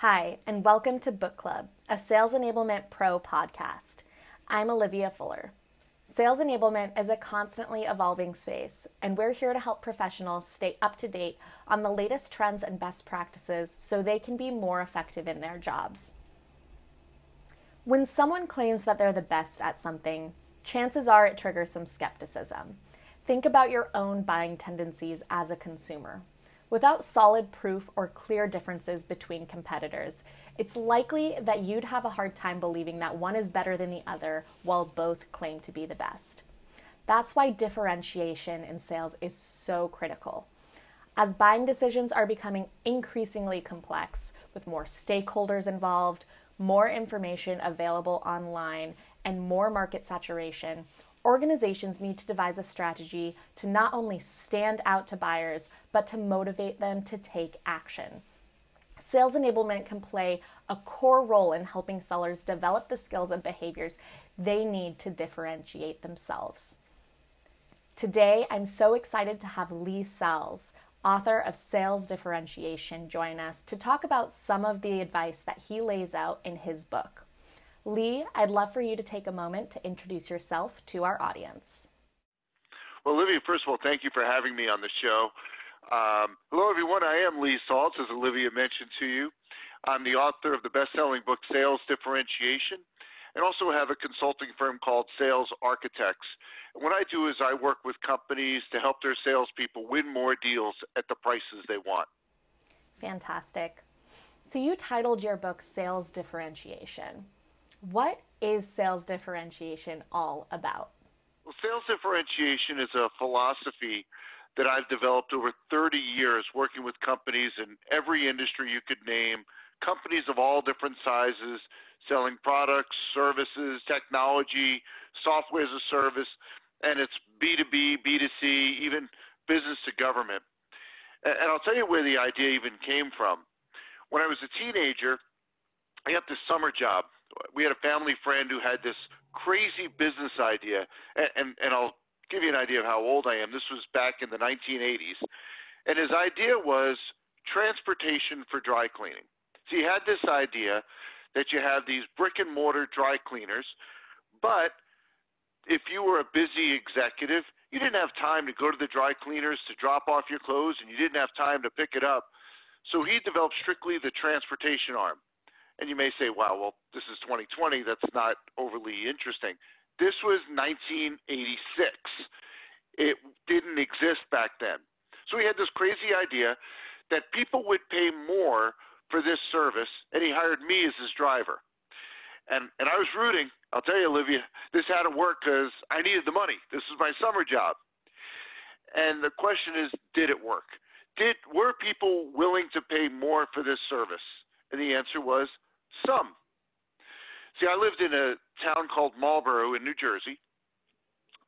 Hi, and welcome to Book Club, a Sales Enablement Pro podcast. I'm Olivia Fuller. Sales enablement is a constantly evolving space, and we're here to help professionals stay up to date on the latest trends and best practices so they can be more effective in their jobs. When someone claims that they're the best at something, chances are it triggers some skepticism. Think about your own buying tendencies as a consumer. Without solid proof or clear differences between competitors, it's likely that you'd have a hard time believing that one is better than the other while both claim to be the best. That's why differentiation in sales is so critical. As buying decisions are becoming increasingly complex, with more stakeholders involved, more information available online, and more market saturation, Organizations need to devise a strategy to not only stand out to buyers, but to motivate them to take action. Sales enablement can play a core role in helping sellers develop the skills and behaviors they need to differentiate themselves. Today, I'm so excited to have Lee Salz, author of Sales Differentiation, join us to talk about some of the advice that he lays out in his book. Lee, I'd love for you to take a moment to introduce yourself to our audience. Well, Olivia, first of all, thank you for having me on the show. Um, hello, everyone. I am Lee Salz, as Olivia mentioned to you. I'm the author of the best selling book, Sales Differentiation, and also have a consulting firm called Sales Architects. And what I do is I work with companies to help their salespeople win more deals at the prices they want. Fantastic. So, you titled your book Sales Differentiation. What is sales differentiation all about? Well, sales differentiation is a philosophy that I've developed over 30 years working with companies in every industry you could name, companies of all different sizes, selling products, services, technology, software as a service, and it's B2B, B2C, even business to government. And I'll tell you where the idea even came from. When I was a teenager, I got this summer job we had a family friend who had this crazy business idea, and, and, and I'll give you an idea of how old I am. This was back in the 1980s, and his idea was transportation for dry cleaning. So he had this idea that you have these brick and mortar dry cleaners, but if you were a busy executive, you didn't have time to go to the dry cleaners to drop off your clothes, and you didn't have time to pick it up. So he developed strictly the transportation arm. And you may say, wow, well, this is 2020. That's not overly interesting. This was 1986. It didn't exist back then. So he had this crazy idea that people would pay more for this service, and he hired me as his driver. And and I was rooting. I'll tell you, Olivia, this had to work because I needed the money. This was my summer job. And the question is, did it work? Did were people willing to pay more for this service? And the answer was some. See, I lived in a town called Marlboro in New Jersey,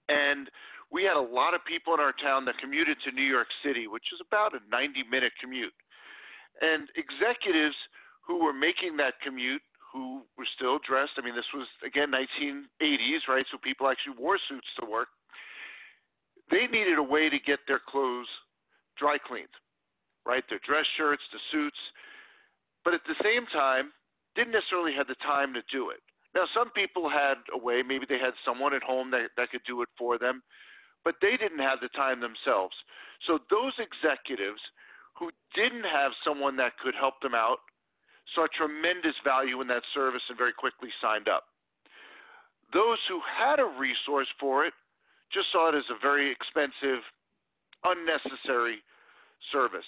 and we had a lot of people in our town that commuted to New York City, which is about a 90 minute commute. And executives who were making that commute, who were still dressed, I mean, this was, again, 1980s, right? So people actually wore suits to work. They needed a way to get their clothes dry cleaned, right? Their dress shirts, the suits. But at the same time, didn't necessarily have the time to do it. Now, some people had a way, maybe they had someone at home that, that could do it for them, but they didn't have the time themselves. So, those executives who didn't have someone that could help them out saw tremendous value in that service and very quickly signed up. Those who had a resource for it just saw it as a very expensive, unnecessary service.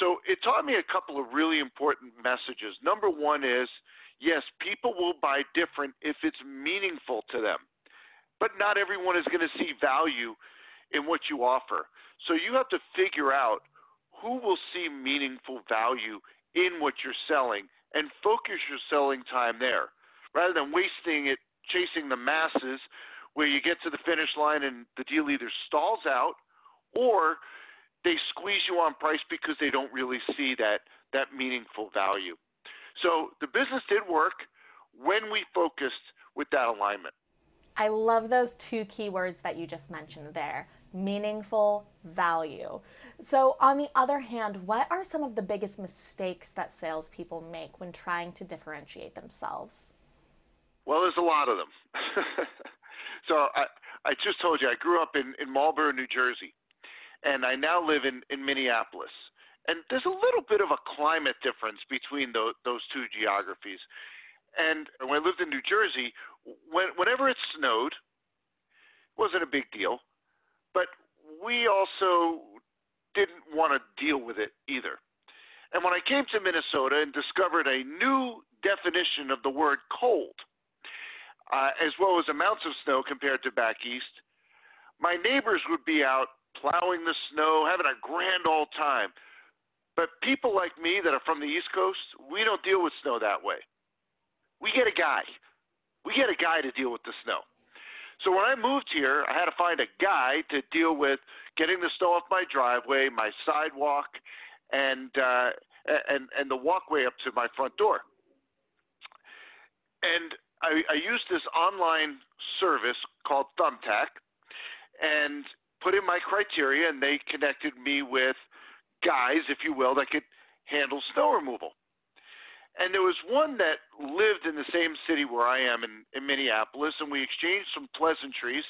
So it taught me a couple of really important messages. Number one is yes, people will buy different if it's meaningful to them, but not everyone is going to see value in what you offer. So you have to figure out who will see meaningful value in what you're selling and focus your selling time there rather than wasting it chasing the masses where you get to the finish line and the deal either stalls out or they squeeze you on price because they don't really see that that meaningful value. So the business did work when we focused with that alignment. I love those two keywords that you just mentioned there meaningful value. So, on the other hand, what are some of the biggest mistakes that salespeople make when trying to differentiate themselves? Well, there's a lot of them. so, I, I just told you I grew up in, in Marlboro, New Jersey, and I now live in, in Minneapolis. And there's a little bit of a climate difference between those, those two geographies. And when I lived in New Jersey, when, whenever it snowed, it wasn't a big deal. But we also didn't want to deal with it either. And when I came to Minnesota and discovered a new definition of the word cold, uh, as well as amounts of snow compared to back east, my neighbors would be out plowing the snow, having a grand old time. But people like me that are from the East Coast, we don't deal with snow that way. We get a guy. We get a guy to deal with the snow. So when I moved here, I had to find a guy to deal with getting the snow off my driveway, my sidewalk, and uh, and and the walkway up to my front door. And I, I used this online service called Thumbtack, and put in my criteria, and they connected me with guys, if you will, that could handle snow removal. And there was one that lived in the same city where I am in, in Minneapolis, and we exchanged some pleasantries.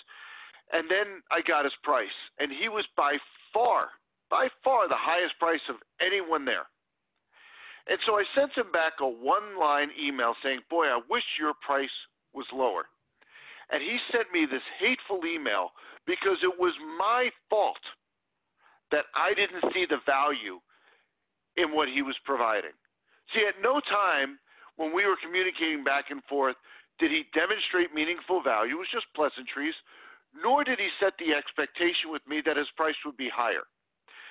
And then I got his price, and he was by far, by far the highest price of anyone there. And so I sent him back a one line email saying, Boy, I wish your price was lower. And he sent me this hateful email because it was my fault that I didn't see the value in what he was providing. See, at no time when we were communicating back and forth did he demonstrate meaningful value. It was just pleasantries, nor did he set the expectation with me that his price would be higher.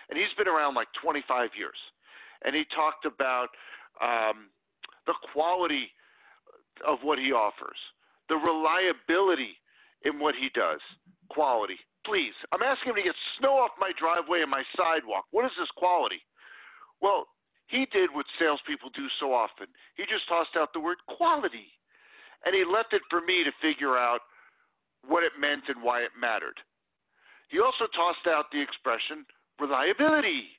And he's been around like 25 years. And he talked about um, the quality of what he offers, the reliability in what he does, quality. Please, I'm asking him to get snow off my driveway and my sidewalk. What is this quality? Well, he did what salespeople do so often. He just tossed out the word quality. And he left it for me to figure out what it meant and why it mattered. He also tossed out the expression reliability.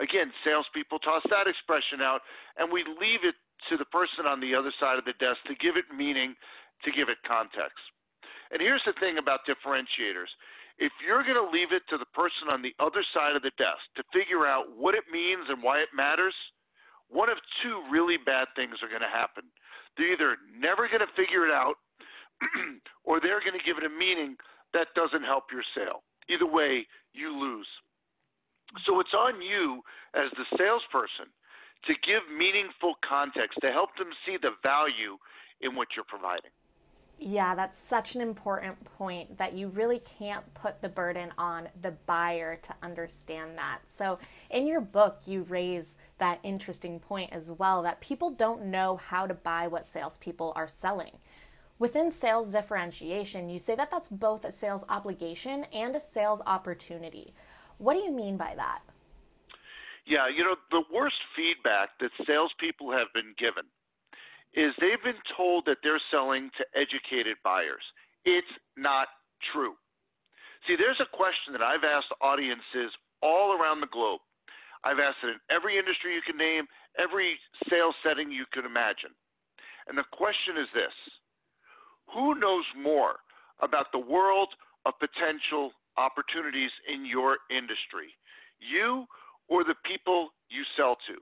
Again, salespeople toss that expression out, and we leave it to the person on the other side of the desk to give it meaning, to give it context. And here's the thing about differentiators if you're going to leave it to the person on the other side of the desk to figure out what it means and why it matters, one of two really bad things are going to happen. They're either never going to figure it out or they're going to give it a meaning that doesn't help your sale. Either way, you lose. So it's on you as the salesperson to give meaningful context to help them see the value in what you're providing. Yeah, that's such an important point that you really can't put the burden on the buyer to understand that. So, in your book, you raise that interesting point as well that people don't know how to buy what salespeople are selling. Within sales differentiation, you say that that's both a sales obligation and a sales opportunity. What do you mean by that? Yeah, you know, the worst feedback that salespeople have been given is they've been told that they're selling to educated buyers. It's not true. See, there's a question that I've asked audiences all around the globe. I've asked it in every industry you can name, every sales setting you can imagine. And the question is this Who knows more about the world of potential opportunities in your industry? You or the people you sell to?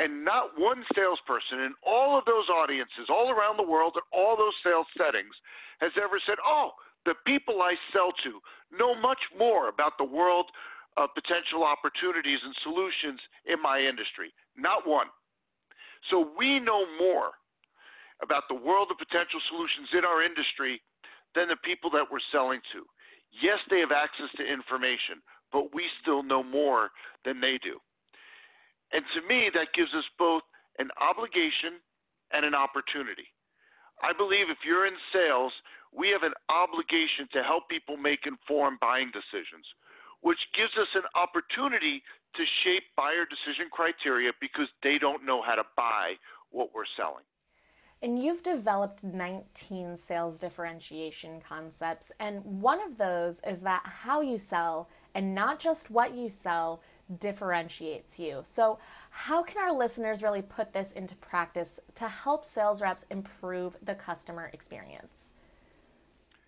And not one salesperson in all of those audiences, all around the world, in all those sales settings, has ever said, Oh, the people I sell to know much more about the world of potential opportunities and solutions in my industry. Not one. So we know more about the world of potential solutions in our industry than the people that we're selling to. Yes, they have access to information, but we still know more than they do. And to me, that gives us both an obligation and an opportunity. I believe if you're in sales, we have an obligation to help people make informed buying decisions, which gives us an opportunity to shape buyer decision criteria because they don't know how to buy what we're selling. And you've developed 19 sales differentiation concepts, and one of those is that how you sell and not just what you sell differentiates you. So, how can our listeners really put this into practice to help sales reps improve the customer experience?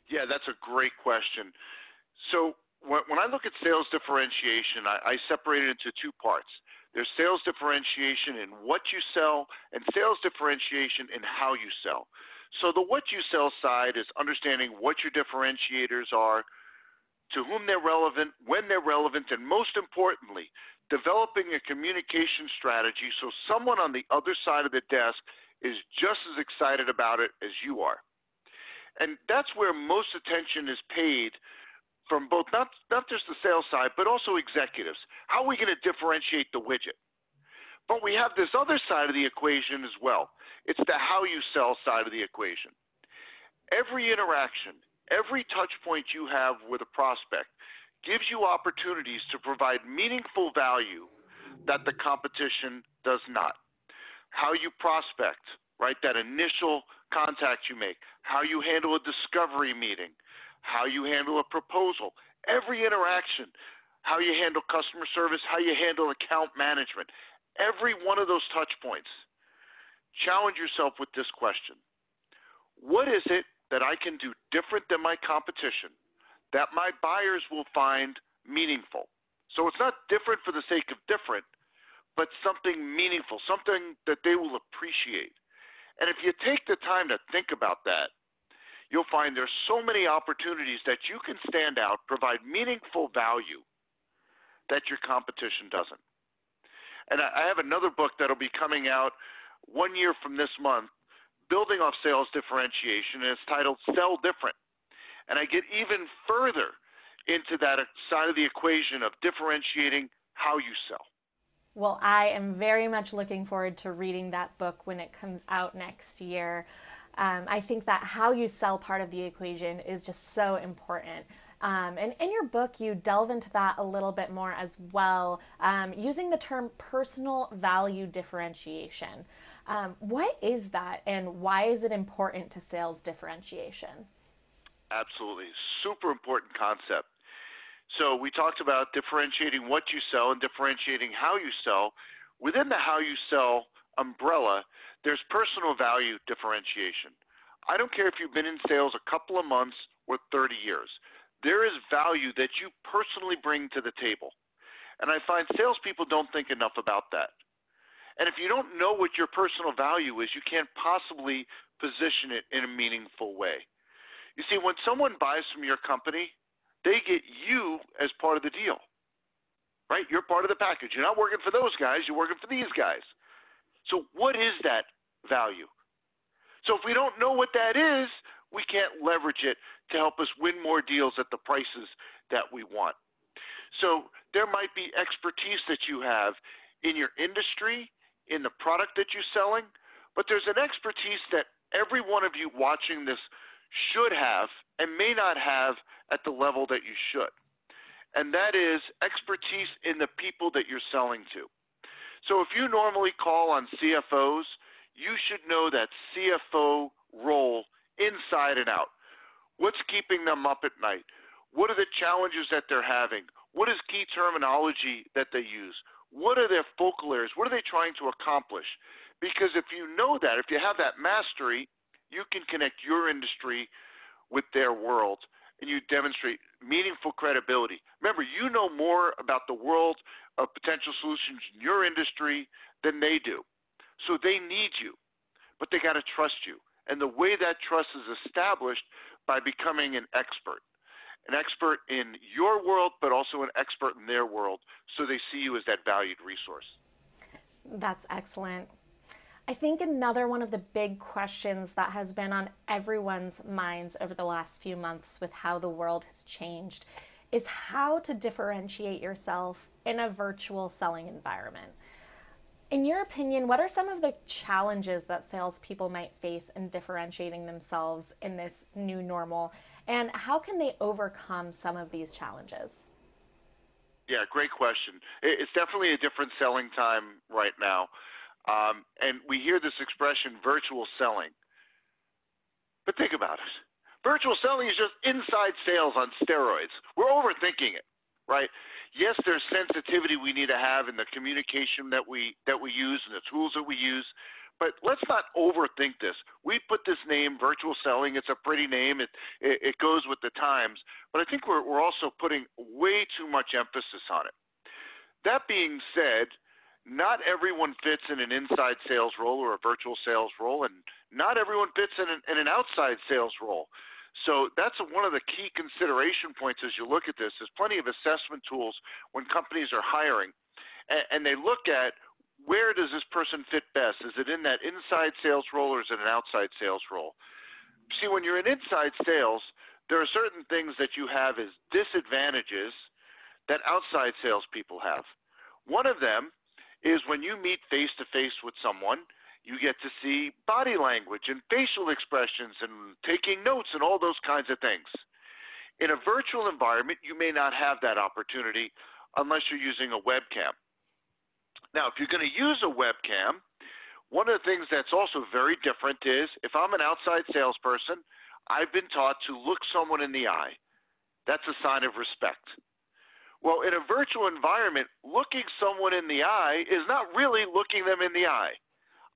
Yeah, that's a great question. So, when, I look at sales differentiation, I, separate it into two parts. There's sales differentiation in what you sell, and sales differentiation in how you sell. So the what you sell side is understanding what your differentiators are, to whom they're relevant, when they're relevant, and most importantly, developing a communication strategy so someone on the other side of the desk is just as excited about it as you are. And that's where most attention is paid from both not not just the sales side, but also executives. How are we going to differentiate the widget? But we have this other side of the equation as well. It's the how you sell side of the equation. Every interaction, every touch point you have with a prospect gives you opportunities to provide meaningful value that the competition does not. How you prospect, right? That initial contact you make, how you handle a discovery meeting, how you handle a proposal, every interaction, how you handle customer service, how you handle account management, every one of those touch points. Challenge yourself with this question What is it that I can do different than my competition that my buyers will find meaningful? So it's not different for the sake of different, but something meaningful, something that they will appreciate. And if you take the time to think about that, you'll find there's so many opportunities that you can stand out, provide meaningful value that your competition doesn't. And I have another book that'll be coming out one year from this month, building off sales differentiation, and it's titled Sell Different. And I get even further into that side of the equation of differentiating how you sell. Well, I am very much looking forward to reading that book when it comes out next year. Um, I think that how you sell part of the equation is just so important. Um, and in your book, you delve into that a little bit more as well, um, using the term personal value differentiation. Um, what is that, and why is it important to sales differentiation? Absolutely. Super important concept. So, we talked about differentiating what you sell and differentiating how you sell. Within the how you sell umbrella, there's personal value differentiation. I don't care if you've been in sales a couple of months or 30 years. There is value that you personally bring to the table. And I find salespeople don't think enough about that. And if you don't know what your personal value is, you can't possibly position it in a meaningful way. You see, when someone buys from your company, they get you as part of the deal, right? You're part of the package. You're not working for those guys, you're working for these guys. So, what is that value? So, if we don't know what that is, we can't leverage it to help us win more deals at the prices that we want. So, there might be expertise that you have in your industry, in the product that you're selling, but there's an expertise that every one of you watching this should have and may not have at the level that you should. And that is expertise in the people that you're selling to. So if you normally call on CFOs, you should know that CFO role inside and out. What's keeping them up at night? What are the challenges that they're having? What is key terminology that they use? What are their focal areas? What are they trying to accomplish? Because if you know that, if you have that mastery, you can connect your industry with their world and you demonstrate meaningful credibility. Remember, you know more about the world of potential solutions in your industry than they do. So they need you, but they got to trust you. And the way that trust is established by becoming an expert, an expert in your world, but also an expert in their world, so they see you as that valued resource. That's excellent. I think another one of the big questions that has been on everyone's minds over the last few months with how the world has changed is how to differentiate yourself in a virtual selling environment. In your opinion, what are some of the challenges that salespeople might face in differentiating themselves in this new normal, and how can they overcome some of these challenges? Yeah, great question. It's definitely a different selling time right now. Um, and we hear this expression, virtual selling. But think about it. Virtual selling is just inside sales on steroids. We're overthinking it, right? Yes, there's sensitivity we need to have in the communication that we that we use and the tools that we use, but let's not overthink this. We put this name, virtual selling. It's a pretty name. It it, it goes with the times, but I think we're we're also putting way too much emphasis on it. That being said, not everyone fits in an inside sales role or a virtual sales role, and not everyone fits in an, in an outside sales role. So that's one of the key consideration points as you look at this. There's plenty of assessment tools when companies are hiring, and, and they look at where does this person fit best? Is it in that inside sales role or is it an outside sales role? See, when you're in inside sales, there are certain things that you have as disadvantages that outside salespeople have. One of them is when you meet face to face with someone, you get to see body language and facial expressions and taking notes and all those kinds of things. In a virtual environment, you may not have that opportunity unless you're using a webcam. Now, if you're going to use a webcam, one of the things that's also very different is if I'm an outside salesperson, I've been taught to look someone in the eye. That's a sign of respect. Well, in a virtual environment, looking someone in the eye is not really looking them in the eye.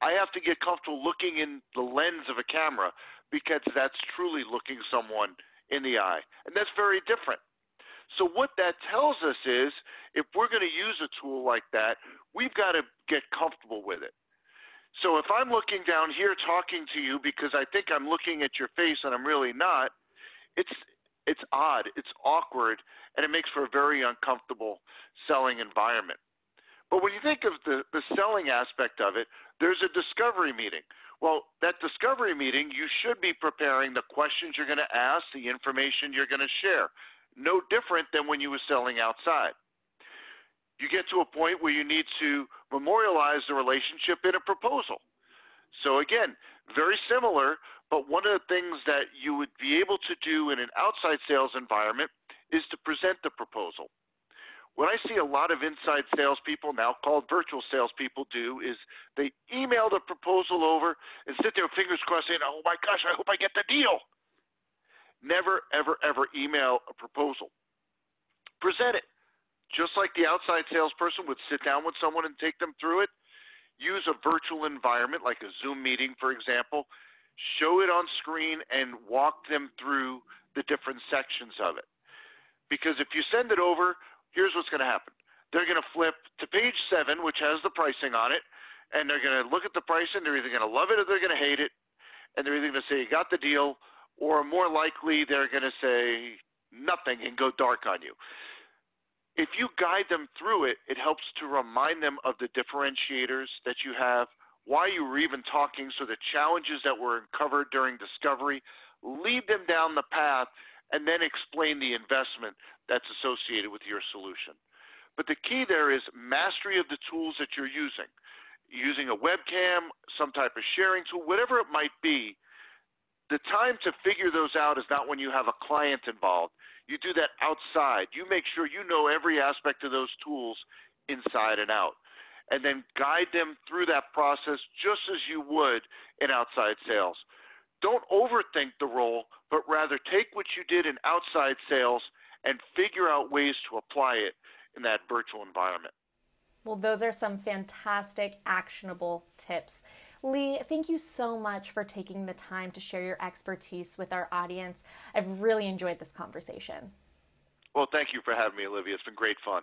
I have to get comfortable looking in the lens of a camera because that's truly looking someone in the eye. And that's very different. So, what that tells us is if we're going to use a tool like that, we've got to get comfortable with it. So, if I'm looking down here talking to you because I think I'm looking at your face and I'm really not, it's it's odd, it's awkward, and it makes for a very uncomfortable selling environment. But when you think of the, the selling aspect of it, there's a discovery meeting. Well, that discovery meeting, you should be preparing the questions you're going to ask, the information you're going to share. No different than when you were selling outside. You get to a point where you need to memorialize the relationship in a proposal. So, again, very similar, but one of the things that you would be able to do in an outside sales environment is to present the proposal. What I see a lot of inside salespeople, now called virtual salespeople, do is they email the proposal over and sit there, fingers crossed, saying, "Oh my gosh, I hope I get the deal." Never, ever, ever email a proposal. Present it, just like the outside salesperson would sit down with someone and take them through it. Use a virtual environment like a Zoom meeting, for example. Show it on screen and walk them through the different sections of it. Because if you send it over, here's what's going to happen. They're going to flip to page seven, which has the pricing on it, and they're going to look at the pricing. They're either going to love it or they're going to hate it, and they're either going to say you got the deal, or more likely they're going to say nothing and go dark on you. If you guide them through it, it helps to remind them of the differentiators that you have, why you were even talking, so the challenges that were uncovered during discovery, lead them down the path and then explain the investment that's associated with your solution. But the key there is mastery of the tools that you're using. Using a webcam, some type of sharing tool, whatever it might be, the time to figure those out is not when you have a client involved. You do that outside. You make sure you know every aspect of those tools inside and out. And then guide them through that process just as you would in outside sales. Don't overthink the role, but rather take what you did in outside sales and figure out ways to apply it in that virtual environment. Well, those are some fantastic, actionable tips. Lee, thank you so much for taking the time to share your expertise with our audience. I've really enjoyed this conversation. Well, thank you for having me, Olivia. It's been great fun.